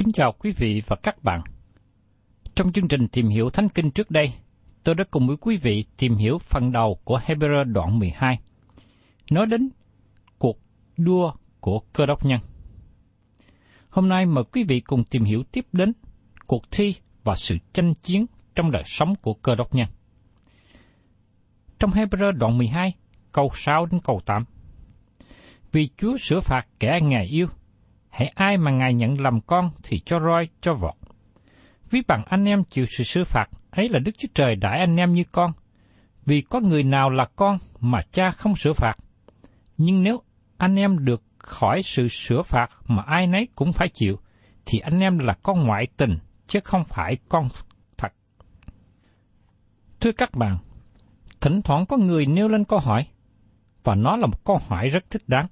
Kính chào quý vị và các bạn. Trong chương trình tìm hiểu Thánh Kinh trước đây, tôi đã cùng với quý vị tìm hiểu phần đầu của Hebrew đoạn 12, nói đến cuộc đua của cơ đốc nhân. Hôm nay mời quý vị cùng tìm hiểu tiếp đến cuộc thi và sự tranh chiến trong đời sống của cơ đốc nhân. Trong Hebrew đoạn 12, câu 6 đến câu 8. Vì Chúa sửa phạt kẻ Ngài yêu, hãy ai mà Ngài nhận làm con thì cho roi, cho vọt. Ví bằng anh em chịu sự sửa phạt, ấy là Đức Chúa Trời đãi anh em như con. Vì có người nào là con mà cha không sửa phạt. Nhưng nếu anh em được khỏi sự sửa phạt mà ai nấy cũng phải chịu, thì anh em là con ngoại tình, chứ không phải con thật. Thưa các bạn, thỉnh thoảng có người nêu lên câu hỏi, và nó là một câu hỏi rất thích đáng.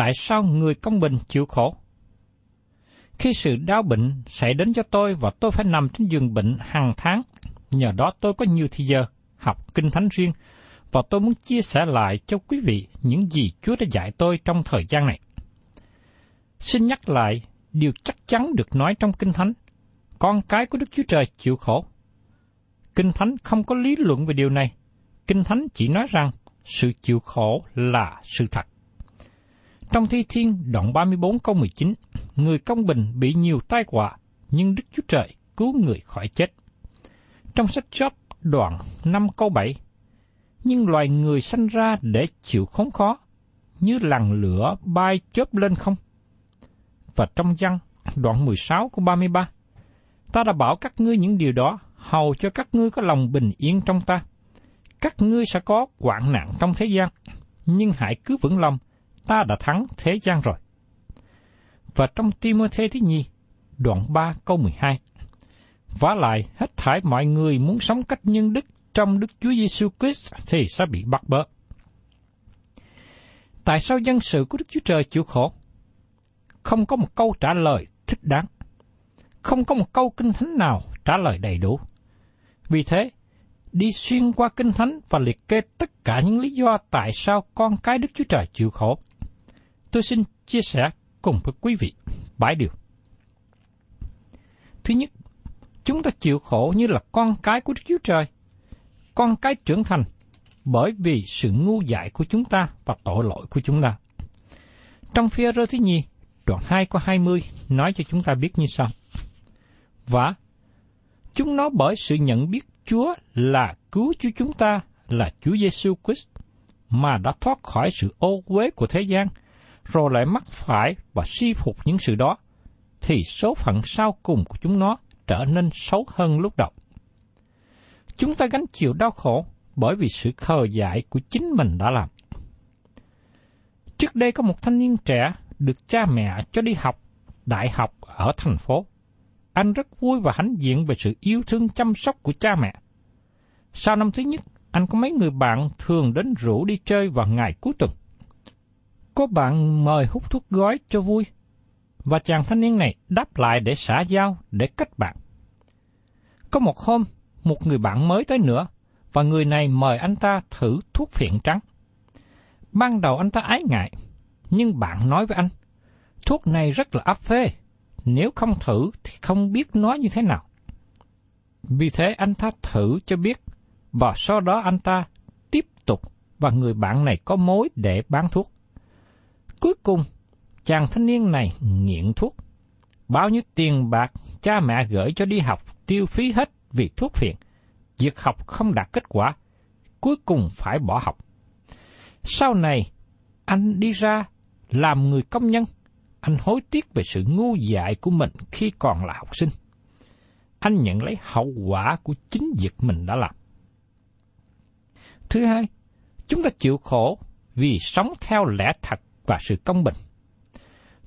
Tại sao người công bình chịu khổ? Khi sự đau bệnh xảy đến cho tôi và tôi phải nằm trên giường bệnh hàng tháng, nhờ đó tôi có nhiều thời giờ học kinh thánh riêng và tôi muốn chia sẻ lại cho quý vị những gì Chúa đã dạy tôi trong thời gian này. Xin nhắc lại điều chắc chắn được nói trong Kinh Thánh. Con cái của Đức Chúa Trời chịu khổ. Kinh Thánh không có lý luận về điều này. Kinh Thánh chỉ nói rằng sự chịu khổ là sự thật. Trong Thi Thiên đoạn 34 câu 19, người công bình bị nhiều tai họa, nhưng Đức Chúa Trời cứu người khỏi chết. Trong sách Job đoạn 5 câu 7, nhưng loài người sanh ra để chịu khốn khó, như lằn lửa bay chớp lên không. Và trong văn đoạn 16 câu 33, ta đã bảo các ngươi những điều đó, hầu cho các ngươi có lòng bình yên trong ta. Các ngươi sẽ có hoạn nạn trong thế gian, nhưng hãy cứ vững lòng, ta đã thắng thế gian rồi. Và trong Timothy thứ nhì, đoạn 3 câu 12, Vả lại, hết thải mọi người muốn sống cách nhân đức trong Đức Chúa Giêsu Christ thì sẽ bị bắt bớ. Tại sao dân sự của Đức Chúa Trời chịu khổ? Không có một câu trả lời thích đáng. Không có một câu kinh thánh nào trả lời đầy đủ. Vì thế, đi xuyên qua kinh thánh và liệt kê tất cả những lý do tại sao con cái Đức Chúa Trời chịu khổ. Tôi xin chia sẻ cùng với quý vị bảy điều. Thứ nhất, chúng ta chịu khổ như là con cái của Đức Chúa Trời. Con cái trưởng thành bởi vì sự ngu dại của chúng ta và tội lỗi của chúng ta. Trong phía rơ thứ nhì, đoạn 2 có 20 nói cho chúng ta biết như sau. vả. Chúng nó bởi sự nhận biết Chúa là cứu Chúa chúng ta là Chúa Giêsu Christ mà đã thoát khỏi sự ô uế của thế gian, rồi lại mắc phải và suy phục những sự đó, thì số phận sau cùng của chúng nó trở nên xấu hơn lúc đầu. Chúng ta gánh chịu đau khổ bởi vì sự khờ dại của chính mình đã làm. Trước đây có một thanh niên trẻ được cha mẹ cho đi học đại học ở thành phố. Anh rất vui và hãnh diện về sự yêu thương chăm sóc của cha mẹ. Sau năm thứ nhất, anh có mấy người bạn thường đến rủ đi chơi vào ngày cuối tuần. Có bạn mời hút thuốc gói cho vui, và chàng thanh niên này đáp lại để xả giao, để kết bạn. Có một hôm, một người bạn mới tới nữa, và người này mời anh ta thử thuốc phiện trắng. Ban đầu anh ta ái ngại, nhưng bạn nói với anh, thuốc này rất là áp phê, nếu không thử thì không biết nói như thế nào. Vì thế anh ta thử cho biết, và sau đó anh ta tiếp tục và người bạn này có mối để bán thuốc. Cuối cùng, chàng thanh niên này nghiện thuốc. Bao nhiêu tiền bạc cha mẹ gửi cho đi học tiêu phí hết vì thuốc phiện. Việc học không đạt kết quả, cuối cùng phải bỏ học. Sau này, anh đi ra làm người công nhân. Anh hối tiếc về sự ngu dại của mình khi còn là học sinh. Anh nhận lấy hậu quả của chính việc mình đã làm. Thứ hai, chúng ta chịu khổ vì sống theo lẽ thật và sự công bình.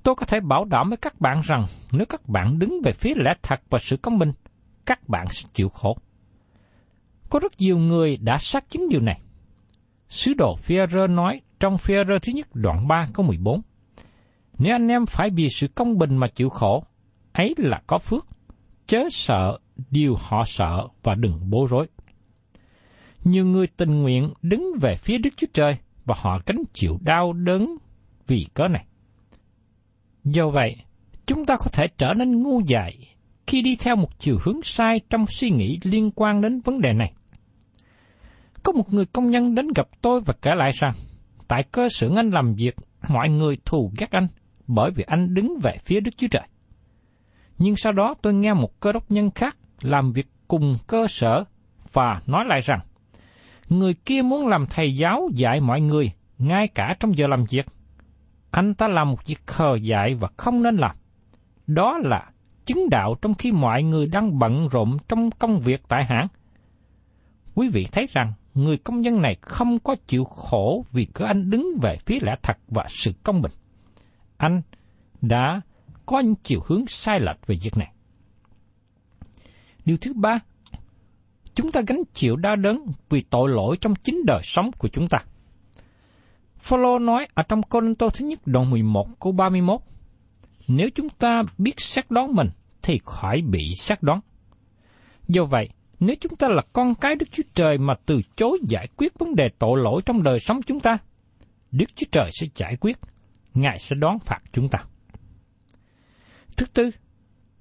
Tôi có thể bảo đảm với các bạn rằng nếu các bạn đứng về phía lẽ thật và sự công bình, các bạn sẽ chịu khổ. Có rất nhiều người đã xác chứng điều này. Sứ đồ Führer nói trong Führer thứ nhất đoạn 3 câu 14. Nếu anh em phải vì sự công bình mà chịu khổ, ấy là có phước, chớ sợ điều họ sợ và đừng bối rối. Nhiều người tình nguyện đứng về phía Đức Chúa Trời và họ cánh chịu đau đớn vì cớ này. Do vậy, chúng ta có thể trở nên ngu dại khi đi theo một chiều hướng sai trong suy nghĩ liên quan đến vấn đề này. Có một người công nhân đến gặp tôi và kể lại rằng, tại cơ sở anh làm việc, mọi người thù ghét anh bởi vì anh đứng về phía Đức Chúa Trời. Nhưng sau đó tôi nghe một cơ đốc nhân khác làm việc cùng cơ sở và nói lại rằng, người kia muốn làm thầy giáo dạy mọi người, ngay cả trong giờ làm việc. Anh ta làm một việc khờ dại và không nên làm. Đó là chứng đạo trong khi mọi người đang bận rộn trong công việc tại hãng. Quý vị thấy rằng người công nhân này không có chịu khổ vì cứ anh đứng về phía lẽ thật và sự công bình. Anh đã có những chiều hướng sai lệch về việc này. Điều thứ ba, chúng ta gánh chịu đau đớn vì tội lỗi trong chính đời sống của chúng ta. Phaolô nói ở trong Côn Tô thứ nhất đoạn 11 câu 31, Nếu chúng ta biết xét đoán mình, thì khỏi bị xét đoán. Do vậy, nếu chúng ta là con cái Đức Chúa Trời mà từ chối giải quyết vấn đề tội lỗi trong đời sống chúng ta, Đức Chúa Trời sẽ giải quyết, Ngài sẽ đón phạt chúng ta. Thứ tư,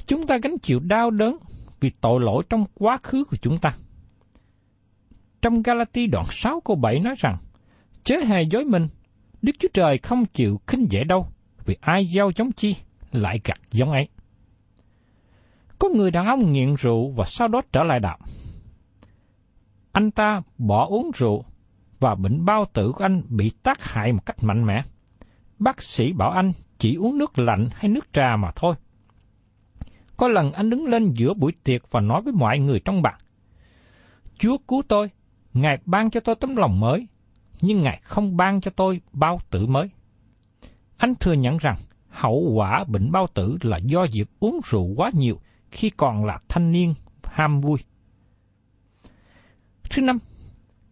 chúng ta gánh chịu đau đớn vì tội lỗi trong quá khứ của chúng ta. Trong Galati đoạn 6 câu 7 nói rằng, Chớ hề dối mình, Đức Chúa Trời không chịu khinh dễ đâu, vì ai gieo giống chi, lại gặt giống ấy. Có người đàn ông nghiện rượu và sau đó trở lại đạo. Anh ta bỏ uống rượu và bệnh bao tử của anh bị tác hại một cách mạnh mẽ. Bác sĩ bảo anh chỉ uống nước lạnh hay nước trà mà thôi. Có lần anh đứng lên giữa buổi tiệc và nói với mọi người trong bạn: Chúa cứu tôi, Ngài ban cho tôi tấm lòng mới, nhưng Ngài không ban cho tôi bao tử mới. Anh thừa nhận rằng hậu quả bệnh bao tử là do việc uống rượu quá nhiều khi còn là thanh niên ham vui. Thứ năm,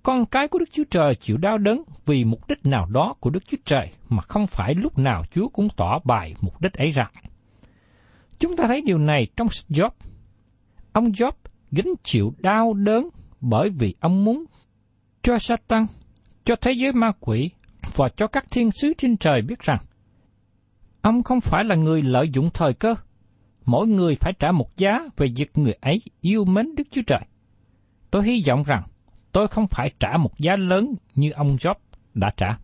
con cái của Đức Chúa Trời chịu đau đớn vì mục đích nào đó của Đức Chúa Trời mà không phải lúc nào Chúa cũng tỏ bài mục đích ấy ra. Chúng ta thấy điều này trong Job. Ông Job gánh chịu đau đớn bởi vì ông muốn cho Satan, cho thế giới ma quỷ và cho các thiên sứ trên trời biết rằng ông không phải là người lợi dụng thời cơ. Mỗi người phải trả một giá về việc người ấy yêu mến Đức Chúa Trời. Tôi hy vọng rằng tôi không phải trả một giá lớn như ông Job đã trả.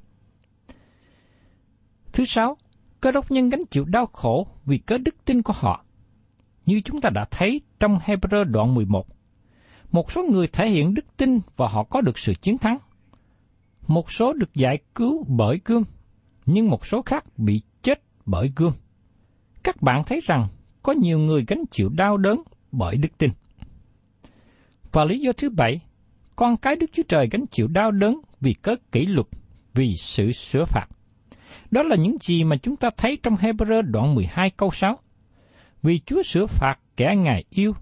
Thứ sáu, cơ đốc nhân gánh chịu đau khổ vì cớ đức tin của họ. như chúng ta đã thấy trong Hebrew đoạn 11. Một số người thể hiện đức tin và họ có được sự chiến thắng. Một số được giải cứu bởi gương, nhưng một số khác bị chết bởi gương. Các bạn thấy rằng có nhiều người gánh chịu đau đớn bởi đức tin. Và lý do thứ bảy, con cái Đức Chúa Trời gánh chịu đau đớn vì cớ kỷ luật, vì sự sửa phạt. Đó là những gì mà chúng ta thấy trong Hebrew đoạn 12 câu 6. Vì Chúa sửa phạt kẻ Ngài yêu,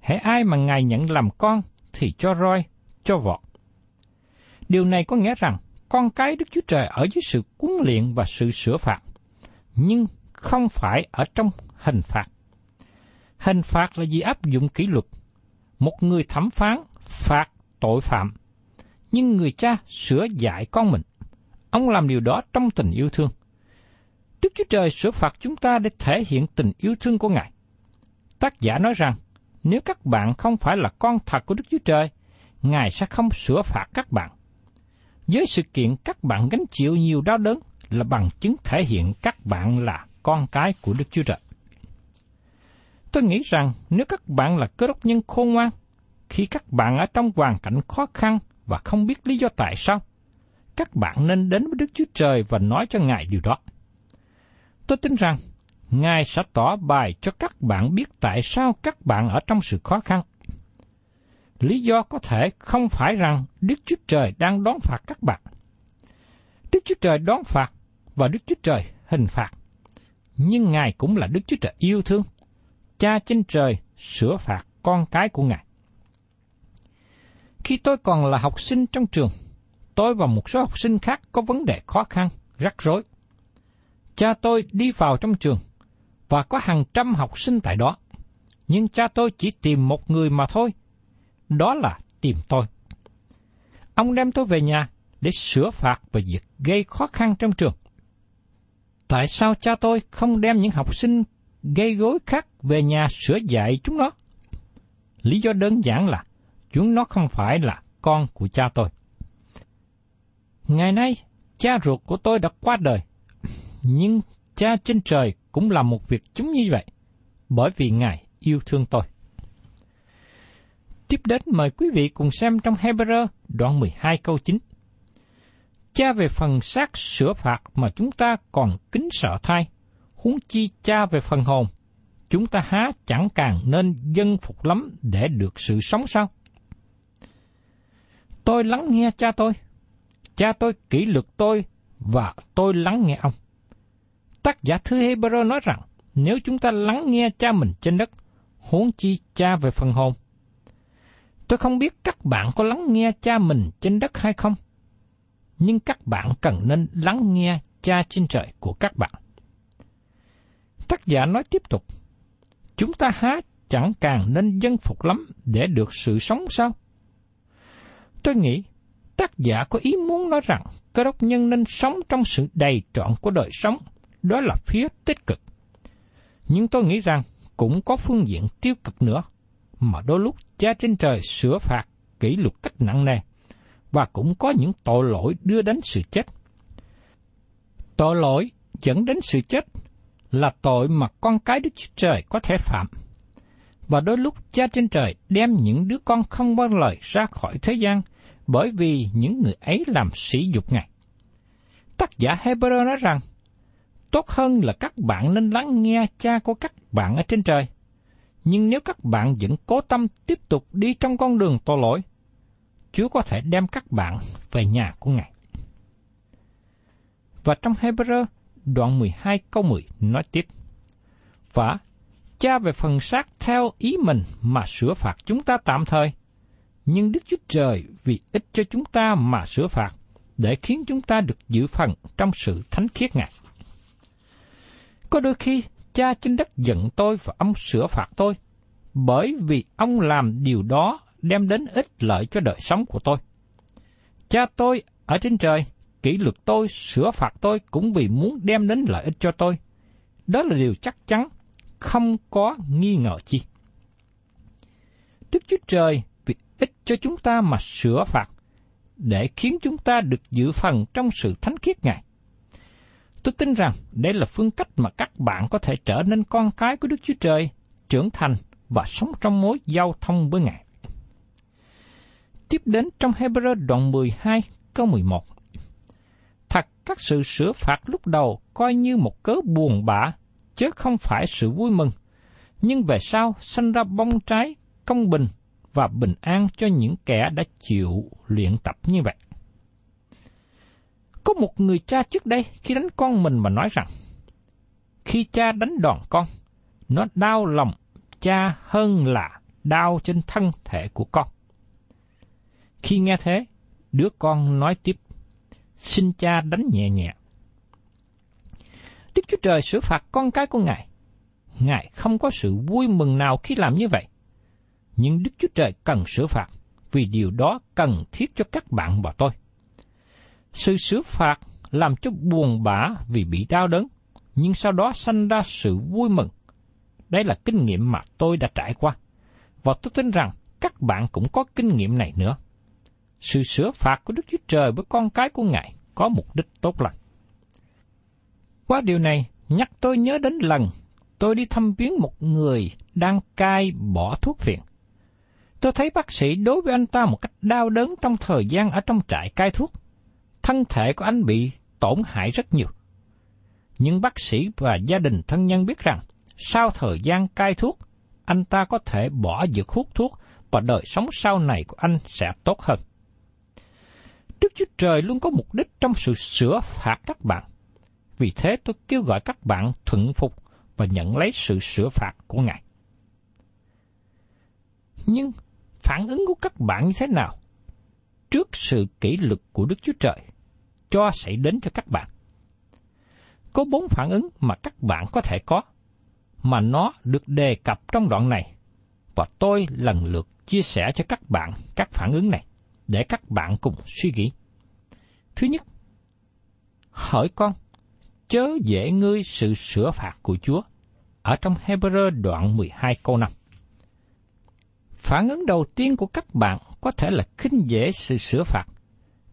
hễ ai mà Ngài nhận làm con thì cho roi, cho vọt. Điều này có nghĩa rằng con cái Đức Chúa Trời ở dưới sự cuốn luyện và sự sửa phạt, nhưng không phải ở trong hình phạt. Hình phạt là gì áp dụng kỷ luật. Một người thẩm phán phạt tội phạm, nhưng người cha sửa dạy con mình. Ông làm điều đó trong tình yêu thương. Đức Chúa Trời sửa phạt chúng ta để thể hiện tình yêu thương của Ngài. Tác giả nói rằng, nếu các bạn không phải là con thật của Đức Chúa Trời, Ngài sẽ không sửa phạt các bạn. Với sự kiện các bạn gánh chịu nhiều đau đớn là bằng chứng thể hiện các bạn là con cái của Đức Chúa Trời. Tôi nghĩ rằng nếu các bạn là cơ đốc nhân khôn ngoan, khi các bạn ở trong hoàn cảnh khó khăn và không biết lý do tại sao, các bạn nên đến với Đức Chúa Trời và nói cho Ngài điều đó. Tôi tin rằng Ngài sẽ tỏ bài cho các bạn biết tại sao các bạn ở trong sự khó khăn. Lý do có thể không phải rằng Đức Chúa Trời đang đón phạt các bạn. Đức Chúa Trời đón phạt và Đức Chúa Trời hình phạt. Nhưng Ngài cũng là Đức Chúa Trời yêu thương. Cha trên trời sửa phạt con cái của Ngài. Khi tôi còn là học sinh trong trường, tôi và một số học sinh khác có vấn đề khó khăn, rắc rối. Cha tôi đi vào trong trường và có hàng trăm học sinh tại đó. Nhưng cha tôi chỉ tìm một người mà thôi, đó là tìm tôi. Ông đem tôi về nhà để sửa phạt về việc gây khó khăn trong trường. Tại sao cha tôi không đem những học sinh gây gối khác về nhà sửa dạy chúng nó? Lý do đơn giản là chúng nó không phải là con của cha tôi. Ngày nay, cha ruột của tôi đã qua đời, nhưng cha trên trời cũng làm một việc chúng như vậy, bởi vì Ngài yêu thương tôi. Tiếp đến mời quý vị cùng xem trong Hebrew đoạn 12 câu 9. Cha về phần xác sửa phạt mà chúng ta còn kính sợ thay, huống chi cha về phần hồn, chúng ta há chẳng càng nên dân phục lắm để được sự sống sao? Tôi lắng nghe cha tôi, cha tôi kỷ luật tôi và tôi lắng nghe ông. Tác giả thư Hebrew nói rằng, nếu chúng ta lắng nghe cha mình trên đất, huống chi cha về phần hồn. Tôi không biết các bạn có lắng nghe cha mình trên đất hay không, nhưng các bạn cần nên lắng nghe cha trên trời của các bạn. Tác giả nói tiếp tục, chúng ta há chẳng càng nên dân phục lắm để được sự sống sao? Tôi nghĩ, tác giả có ý muốn nói rằng cơ đốc nhân nên sống trong sự đầy trọn của đời sống, đó là phía tích cực. Nhưng tôi nghĩ rằng cũng có phương diện tiêu cực nữa, mà đôi lúc cha trên trời sửa phạt kỷ luật cách nặng nề, và cũng có những tội lỗi đưa đến sự chết. Tội lỗi dẫn đến sự chết là tội mà con cái Đức Chúa Trời có thể phạm. Và đôi lúc cha trên trời đem những đứa con không bao lời ra khỏi thế gian bởi vì những người ấy làm sỉ dục Ngài. Tác giả Hebrew nói rằng, tốt hơn là các bạn nên lắng nghe cha của các bạn ở trên trời. Nhưng nếu các bạn vẫn cố tâm tiếp tục đi trong con đường tội lỗi, Chúa có thể đem các bạn về nhà của Ngài. Và trong Hebrew đoạn 12 câu 10 nói tiếp, Và cha về phần xác theo ý mình mà sửa phạt chúng ta tạm thời, nhưng Đức Chúa Trời vì ích cho chúng ta mà sửa phạt, để khiến chúng ta được giữ phần trong sự thánh khiết Ngài. Có đôi khi, cha trên đất giận tôi và ông sửa phạt tôi, bởi vì ông làm điều đó đem đến ích lợi cho đời sống của tôi. Cha tôi ở trên trời, kỷ luật tôi, sửa phạt tôi cũng vì muốn đem đến lợi ích cho tôi. Đó là điều chắc chắn, không có nghi ngờ chi. Đức Chúa Trời vì ích cho chúng ta mà sửa phạt, để khiến chúng ta được dự phần trong sự thánh khiết Ngài. Tôi tin rằng đây là phương cách mà các bạn có thể trở nên con cái của Đức Chúa Trời trưởng thành và sống trong mối giao thông với Ngài. Tiếp đến trong Hebrew đoạn 12 câu 11. Thật các sự sửa phạt lúc đầu coi như một cớ buồn bã, chứ không phải sự vui mừng. Nhưng về sau sanh ra bông trái, công bình và bình an cho những kẻ đã chịu luyện tập như vậy. Có một người cha trước đây khi đánh con mình mà nói rằng, khi cha đánh đòn con, nó đau lòng cha hơn là đau trên thân thể của con. Khi nghe thế, đứa con nói tiếp, xin cha đánh nhẹ nhẹ. Đức Chúa Trời xử phạt con cái của Ngài. Ngài không có sự vui mừng nào khi làm như vậy. Nhưng Đức Chúa Trời cần sửa phạt, vì điều đó cần thiết cho các bạn và tôi. Sự sửa phạt làm cho buồn bã vì bị đau đớn, nhưng sau đó sanh ra sự vui mừng. Đây là kinh nghiệm mà tôi đã trải qua, và tôi tin rằng các bạn cũng có kinh nghiệm này nữa. Sự sửa phạt của Đức Chúa Trời với con cái của Ngài có mục đích tốt lành. Qua điều này, nhắc tôi nhớ đến lần tôi đi thăm viếng một người đang cai bỏ thuốc phiện. Tôi thấy bác sĩ đối với anh ta một cách đau đớn trong thời gian ở trong trại cai thuốc. Thân thể của anh bị tổn hại rất nhiều. Nhưng bác sĩ và gia đình thân nhân biết rằng, sau thời gian cai thuốc, anh ta có thể bỏ dược hút thuốc và đời sống sau này của anh sẽ tốt hơn. Đức Chúa Trời luôn có mục đích trong sự sửa phạt các bạn. Vì thế tôi kêu gọi các bạn thuận phục và nhận lấy sự sửa phạt của Ngài. Nhưng phản ứng của các bạn như thế nào trước sự kỷ luật của Đức Chúa Trời cho xảy đến cho các bạn? Có bốn phản ứng mà các bạn có thể có, mà nó được đề cập trong đoạn này, và tôi lần lượt chia sẻ cho các bạn các phản ứng này để các bạn cùng suy nghĩ. Thứ nhất, hỏi con, chớ dễ ngươi sự sửa phạt của Chúa, ở trong Hebrew đoạn 12 câu 5. Phản ứng đầu tiên của các bạn có thể là khinh dễ sự sửa phạt.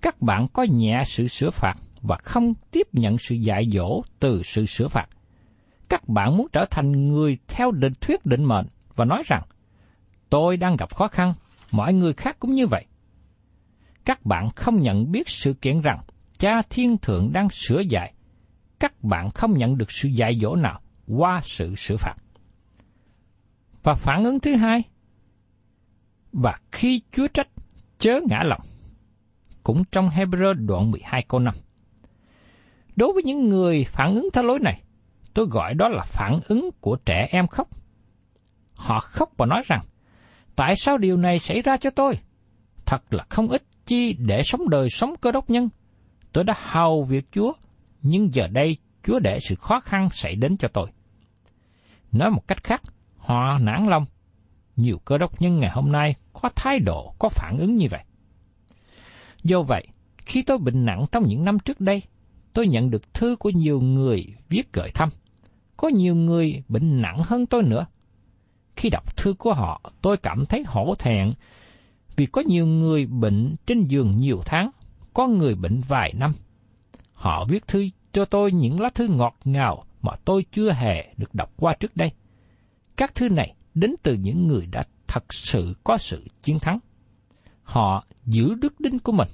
Các bạn có nhẹ sự sửa phạt và không tiếp nhận sự dạy dỗ từ sự sửa phạt. Các bạn muốn trở thành người theo định thuyết định mệnh và nói rằng, tôi đang gặp khó khăn, mọi người khác cũng như vậy các bạn không nhận biết sự kiện rằng cha thiên thượng đang sửa dạy, các bạn không nhận được sự dạy dỗ nào qua sự sửa phạt. Và phản ứng thứ hai, và khi Chúa trách, chớ ngã lòng, cũng trong Hebrew đoạn 12 câu 5. Đối với những người phản ứng theo lối này, tôi gọi đó là phản ứng của trẻ em khóc. Họ khóc và nói rằng, tại sao điều này xảy ra cho tôi? Thật là không ít chi để sống đời sống cơ đốc nhân. Tôi đã hầu việc Chúa, nhưng giờ đây Chúa để sự khó khăn xảy đến cho tôi. Nói một cách khác, họ nản lòng. Nhiều cơ đốc nhân ngày hôm nay có thái độ, có phản ứng như vậy. Do vậy, khi tôi bệnh nặng trong những năm trước đây, tôi nhận được thư của nhiều người viết gửi thăm. Có nhiều người bệnh nặng hơn tôi nữa. Khi đọc thư của họ, tôi cảm thấy hổ thẹn vì có nhiều người bệnh trên giường nhiều tháng, có người bệnh vài năm. Họ viết thư cho tôi những lá thư ngọt ngào mà tôi chưa hề được đọc qua trước đây. Các thư này đến từ những người đã thật sự có sự chiến thắng. Họ giữ đức đinh của mình.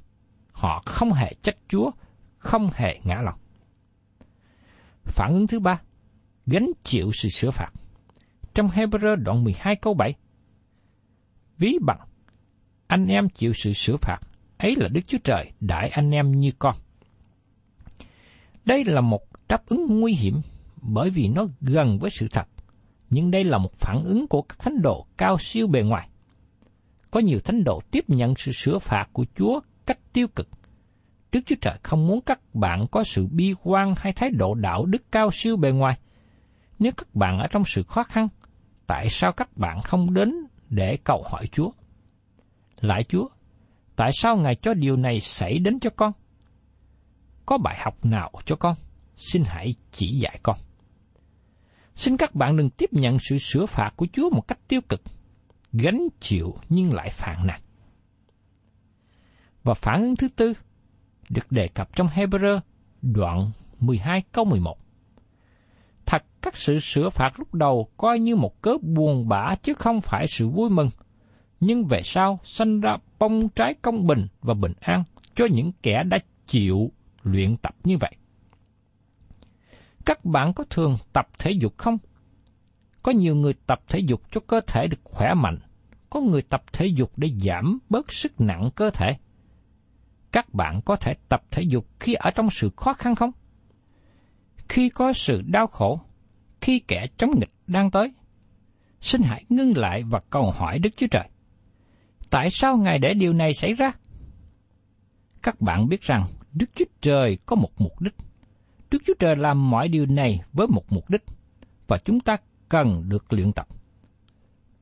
Họ không hề trách Chúa, không hề ngã lòng. Phản ứng thứ ba, gánh chịu sự sửa phạt. Trong Hebrew đoạn 12 câu 7, ví bằng anh em chịu sự sửa phạt, ấy là Đức Chúa Trời đại anh em như con. Đây là một đáp ứng nguy hiểm bởi vì nó gần với sự thật, nhưng đây là một phản ứng của các thánh đồ cao siêu bề ngoài. Có nhiều thánh đồ tiếp nhận sự sửa phạt của Chúa cách tiêu cực. Đức Chúa Trời không muốn các bạn có sự bi quan hay thái độ đạo đức cao siêu bề ngoài. Nếu các bạn ở trong sự khó khăn, tại sao các bạn không đến để cầu hỏi Chúa? Lại Chúa, tại sao Ngài cho điều này xảy đến cho con? Có bài học nào cho con? Xin hãy chỉ dạy con. Xin các bạn đừng tiếp nhận sự sửa phạt của Chúa một cách tiêu cực, gánh chịu nhưng lại phản nàn. Và phản ứng thứ tư được đề cập trong Hebrew đoạn 12 câu 11. Thật các sự sửa phạt lúc đầu coi như một cớ buồn bã chứ không phải sự vui mừng. Nhưng về sau sanh ra bông trái công bình và bình an cho những kẻ đã chịu luyện tập như vậy. Các bạn có thường tập thể dục không? Có nhiều người tập thể dục cho cơ thể được khỏe mạnh, có người tập thể dục để giảm bớt sức nặng cơ thể. Các bạn có thể tập thể dục khi ở trong sự khó khăn không? Khi có sự đau khổ, khi kẻ chống nghịch đang tới, xin hãy ngưng lại và cầu hỏi Đức Chúa Trời. Tại sao Ngài để điều này xảy ra? Các bạn biết rằng Đức Chúa Trời có một mục đích. Đức Chúa Trời làm mọi điều này với một mục đích, và chúng ta cần được luyện tập.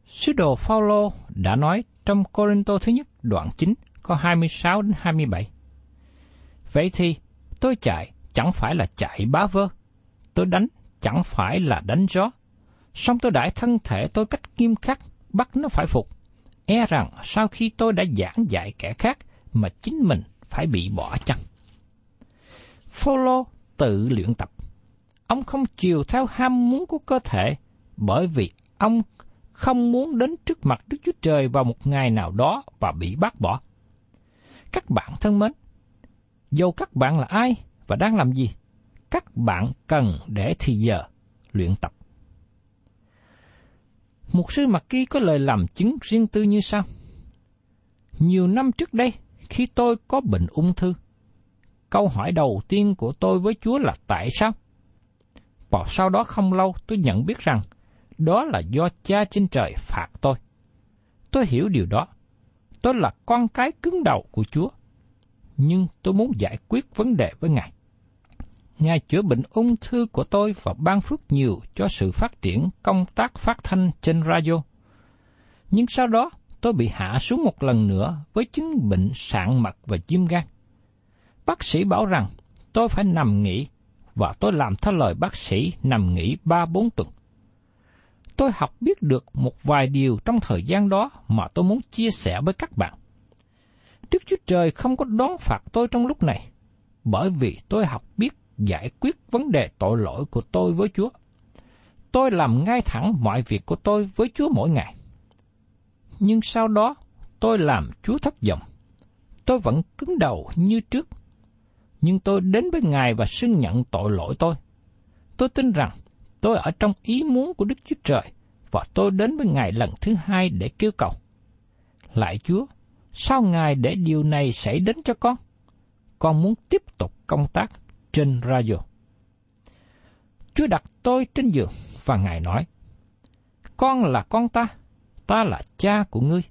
Sứ đồ Phaolô đã nói trong Corinto thứ nhất đoạn 9 có 26 đến 27. Vậy thì tôi chạy chẳng phải là chạy bá vơ, tôi đánh chẳng phải là đánh gió. Song tôi đãi thân thể tôi cách nghiêm khắc, bắt nó phải phục. E rằng sau khi tôi đã giảng dạy kẻ khác mà chính mình phải bị bỏ chăng. Phaolô tự luyện tập. Ông không chiều theo ham muốn của cơ thể, bởi vì ông không muốn đến trước mặt Đức Chúa Trời vào một ngày nào đó và bị bác bỏ. Các bạn thân mến, dầu các bạn là ai và đang làm gì, các bạn cần để thì giờ luyện tập. Mục sư Mạc Kỳ có lời làm chứng riêng tư như sau. Nhiều năm trước đây, khi tôi có bệnh ung thư, câu hỏi đầu tiên của tôi với Chúa là tại sao? Và sau đó không lâu tôi nhận biết rằng đó là do cha trên trời phạt tôi. Tôi hiểu điều đó. Tôi là con cái cứng đầu của Chúa. Nhưng tôi muốn giải quyết vấn đề với Ngài. Ngài chữa bệnh ung thư của tôi và ban phước nhiều cho sự phát triển công tác phát thanh trên radio. Nhưng sau đó, tôi bị hạ xuống một lần nữa với chứng bệnh sạn mật và viêm gan. Bác sĩ bảo rằng tôi phải nằm nghỉ và tôi làm theo lời bác sĩ nằm nghỉ ba bốn tuần. Tôi học biết được một vài điều trong thời gian đó mà tôi muốn chia sẻ với các bạn. Đức Chúa Trời không có đón phạt tôi trong lúc này, bởi vì tôi học biết giải quyết vấn đề tội lỗi của tôi với Chúa. Tôi làm ngay thẳng mọi việc của tôi với Chúa mỗi ngày. Nhưng sau đó, tôi làm Chúa thất vọng. Tôi vẫn cứng đầu như trước. Nhưng tôi đến với Ngài và xưng nhận tội lỗi tôi. Tôi tin rằng tôi ở trong ý muốn của Đức Chúa Trời và tôi đến với Ngài lần thứ hai để kêu cầu. Lại Chúa, sao Ngài để điều này xảy đến cho con? Con muốn tiếp tục công tác trên radio. Chúa đặt tôi trên giường và Ngài nói, Con là con ta, ta là cha của ngươi.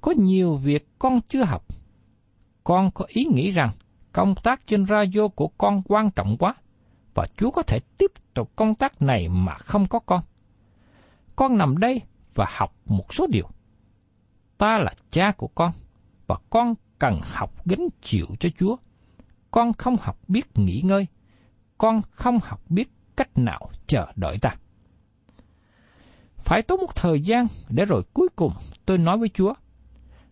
Có nhiều việc con chưa học. Con có ý nghĩ rằng công tác trên radio của con quan trọng quá, và Chúa có thể tiếp tục công tác này mà không có con. Con nằm đây và học một số điều. Ta là cha của con, và con cần học gánh chịu cho Chúa con không học biết nghỉ ngơi, con không học biết cách nào chờ đợi ta. Phải tốn một thời gian để rồi cuối cùng tôi nói với Chúa,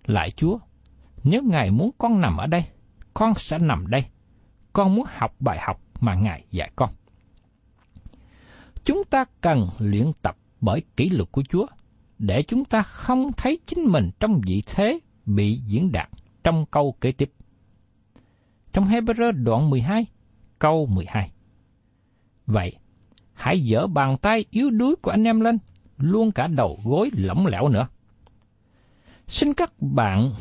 lại Chúa, nếu Ngài muốn con nằm ở đây, con sẽ nằm đây. Con muốn học bài học mà Ngài dạy con. Chúng ta cần luyện tập bởi kỷ luật của Chúa, để chúng ta không thấy chính mình trong vị thế bị diễn đạt trong câu kế tiếp trong Hebrew đoạn 12, câu 12. Vậy, hãy dỡ bàn tay yếu đuối của anh em lên, luôn cả đầu gối lỏng lẻo nữa. Xin các bạn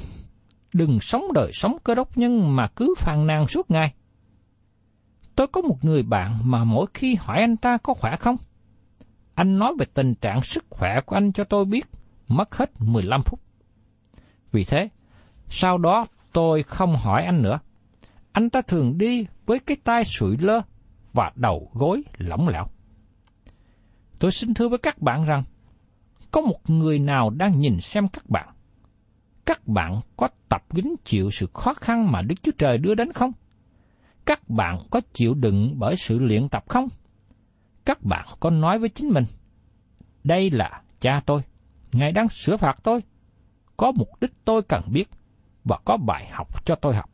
đừng sống đời sống cơ đốc nhân mà cứ phàn nàn suốt ngày. Tôi có một người bạn mà mỗi khi hỏi anh ta có khỏe không, anh nói về tình trạng sức khỏe của anh cho tôi biết, mất hết 15 phút. Vì thế, sau đó tôi không hỏi anh nữa anh ta thường đi với cái tay sụi lơ và đầu gối lỏng lẻo. Tôi xin thưa với các bạn rằng, có một người nào đang nhìn xem các bạn. Các bạn có tập gánh chịu sự khó khăn mà Đức Chúa Trời đưa đến không? Các bạn có chịu đựng bởi sự luyện tập không? Các bạn có nói với chính mình, đây là cha tôi, Ngài đang sửa phạt tôi. Có mục đích tôi cần biết và có bài học cho tôi học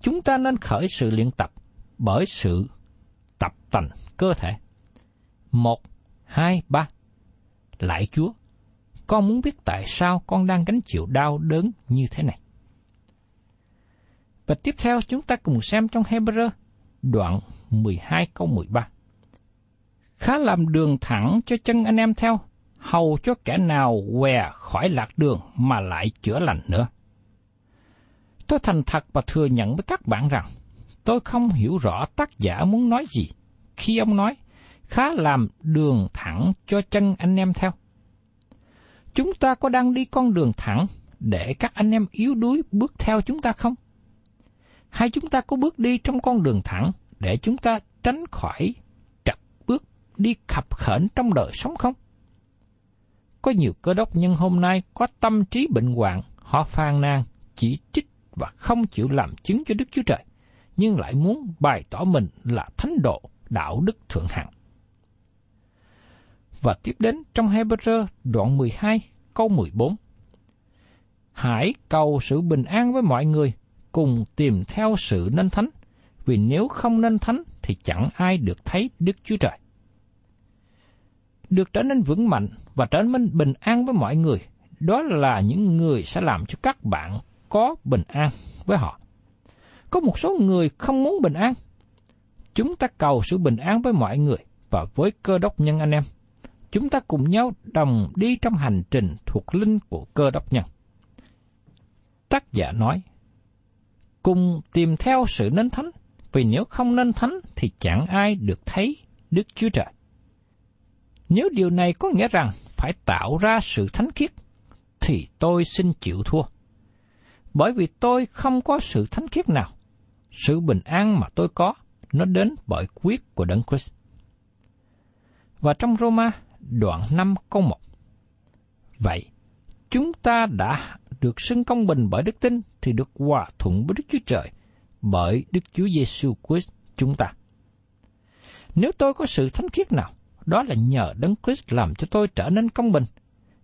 chúng ta nên khởi sự luyện tập bởi sự tập tành cơ thể. Một, hai, ba. Lại Chúa, con muốn biết tại sao con đang gánh chịu đau đớn như thế này. Và tiếp theo chúng ta cùng xem trong Hebrew đoạn 12 câu 13. Khá làm đường thẳng cho chân anh em theo, hầu cho kẻ nào què khỏi lạc đường mà lại chữa lành nữa. Tôi thành thật và thừa nhận với các bạn rằng, tôi không hiểu rõ tác giả muốn nói gì khi ông nói khá làm đường thẳng cho chân anh em theo. Chúng ta có đang đi con đường thẳng để các anh em yếu đuối bước theo chúng ta không? Hay chúng ta có bước đi trong con đường thẳng để chúng ta tránh khỏi trật bước đi khập khển trong đời sống không? Có nhiều cơ đốc nhân hôm nay có tâm trí bệnh hoạn, họ phàn nàn, chỉ trích và không chịu làm chứng cho Đức Chúa Trời, nhưng lại muốn bày tỏ mình là thánh độ, đạo đức thượng hạng. Và tiếp đến trong Hebrew đoạn 12 câu 14. Hãy cầu sự bình an với mọi người, cùng tìm theo sự nên thánh, vì nếu không nên thánh thì chẳng ai được thấy Đức Chúa Trời. Được trở nên vững mạnh và trở nên bình an với mọi người, đó là những người sẽ làm cho các bạn có bình an với họ. Có một số người không muốn bình an. Chúng ta cầu sự bình an với mọi người và với cơ đốc nhân anh em. Chúng ta cùng nhau đồng đi trong hành trình thuộc linh của cơ đốc nhân. Tác giả nói, cùng tìm theo sự nên thánh, vì nếu không nên thánh thì chẳng ai được thấy Đức Chúa Trời. Nếu điều này có nghĩa rằng phải tạo ra sự thánh khiết, thì tôi xin chịu thua bởi vì tôi không có sự thánh khiết nào. Sự bình an mà tôi có, nó đến bởi quyết của Đấng Christ. Và trong Roma, đoạn 5 câu 1. Vậy, chúng ta đã được xưng công bình bởi đức tin thì được hòa thuận với Đức Chúa Trời bởi Đức Chúa Giêsu Christ chúng ta. Nếu tôi có sự thánh khiết nào, đó là nhờ Đấng Christ làm cho tôi trở nên công bình.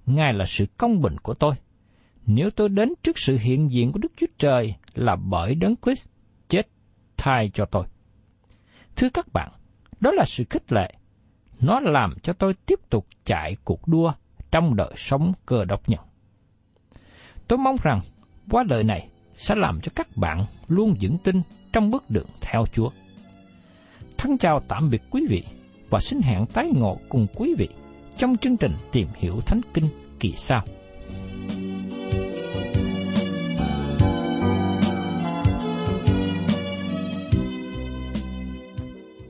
Ngài là sự công bình của tôi – nếu tôi đến trước sự hiện diện của Đức Chúa Trời là bởi Đấng Christ chết thay cho tôi. Thưa các bạn, đó là sự khích lệ. Nó làm cho tôi tiếp tục chạy cuộc đua trong đời sống cơ đốc nhân. Tôi mong rằng qua đời này sẽ làm cho các bạn luôn vững tin trong bước đường theo Chúa. Thân chào tạm biệt quý vị và xin hẹn tái ngộ cùng quý vị trong chương trình tìm hiểu Thánh Kinh kỳ sau.